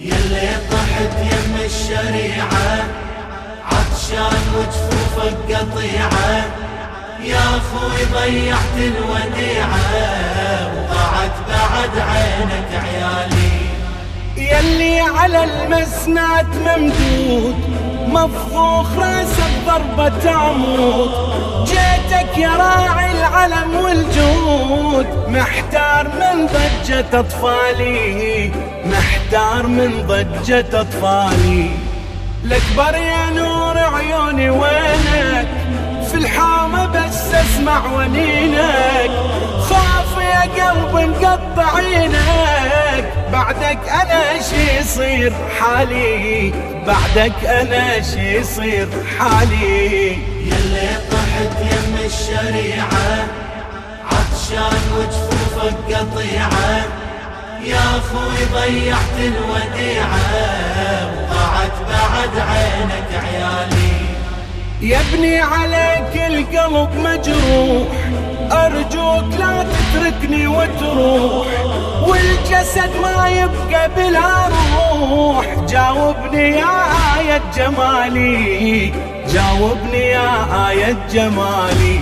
يلي طحت يم الشريعة عطشان وجفوفك قطيعة. يا أخوي ضيعت الوديعة وضاعت بعد عينك عيالي. يلي على المسنات ممدود مفضوخ راسك ضربة عمود جيتك يا راعي العلم والجود محتار من ضجة أطفالي. محتار من ضجة أطفالي. الأكبر يا نور عيوني وينك. في الحامة بس أسمع ونينك. خاف يا قلب مقطع عينك. بعدك أنا شي يصير حالي؟ بعدك أنا شي يصير حالي؟ يلي طحت يم الشريعة عطشان وجفوفك قطيعة. يا أخوي ضيعت الوديعة وضاعت بعد عينك عيالي. يا ابني عليك القلب مجروح أرجوك لا تتركني وتروح والجسد ما يبقى بلا روح. جاوبني يا آية جمالي جاوبني يا آية جمالي.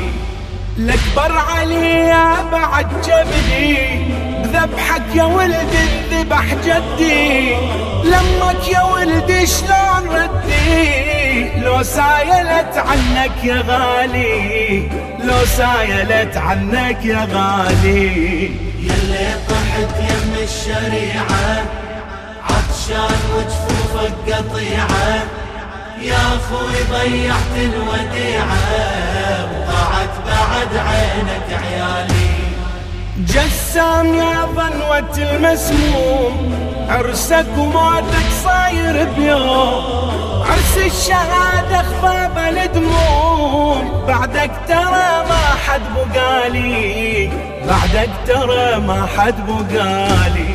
الأكبر علي يا بعد جبلي بذبحك يا ولدي انذبح جدي. لمك يا ولدي شلون ردي؟ لو سايلت عنك يا غالي لو سايلت عنك يا غالي. يلي طحت يم الشريعة عطشان وجفوفك قطيعة. يا أخوي ضيعت الوديعة وضاعت بعد عينك عيالي. جسام يا ظنوة المسموم عرسك وموتك صاير بيوم. عرس الشهادة خفاب الدموم. بعدك ترى ما حد بقالي. بعدك ترى ما حد بقالي.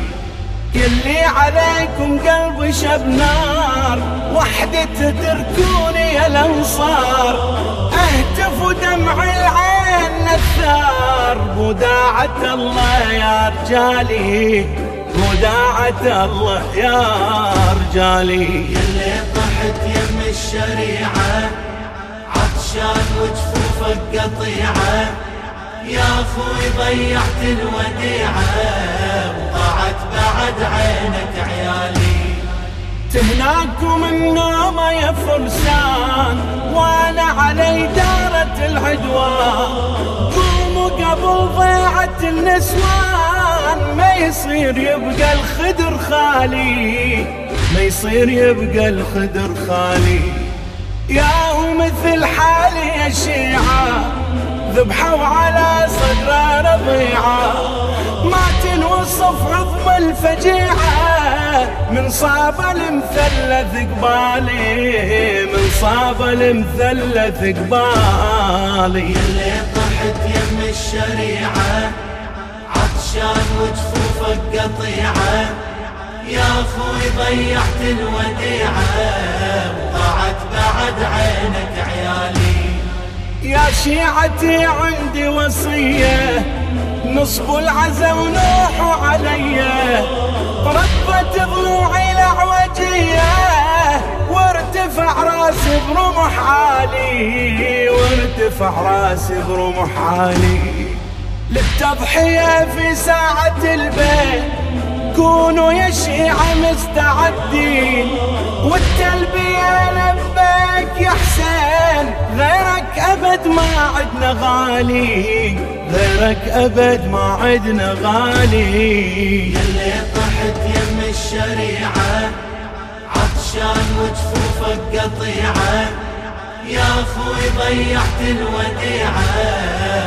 يلي عليكم قلب شب نار. وحدة تتركوني يا الأنصار. أهتف ودمع العين نثار وداعة الله يا رجالي. وداعة الله يا رجالي. يلي طحت يم الشريعة عطشان وجفوفك قطيعة. يا أخوي ضيعت الوديعة وضاعت بعد عينك عيالي. تهناكم النوم يا فرسان وأنا علي دارة العدوان. قوموا قبل ضيعة النسوان. يصير يبقى الخدر خالي. ما يصير يبقى الخدر خالي. يا هو مثل حالي يا شيعة ذبحوا على صدر رضيعة. ما تنوصف عظم الفجيعة من صاب المثلث قبالي. من صاب المثلث قبالي. يلي طحت يم الشريعة عطشان وجفوفك قطيعة يا أخوي ضيعت الوديعة وضاعت بعد عينك عيالي. يا شيعتي عندي وصية نصب العزا ونوحوا علي. ربت ضلوعي الأعوجية وارتفع راسي برمح عالي وارتفع راسي برمح عالي للتضحية في ساعة البيت. كونوا يا شيعة مستعدين. والتلبية لبيك يا حسين. غيرك أبد ما عدنا غالي. غيرك أبد ما عدنا غالي. يلي طحت يم الشريعة. عطشان وجفوفك قطيعة. يا أخوي ضيعت الوديعة.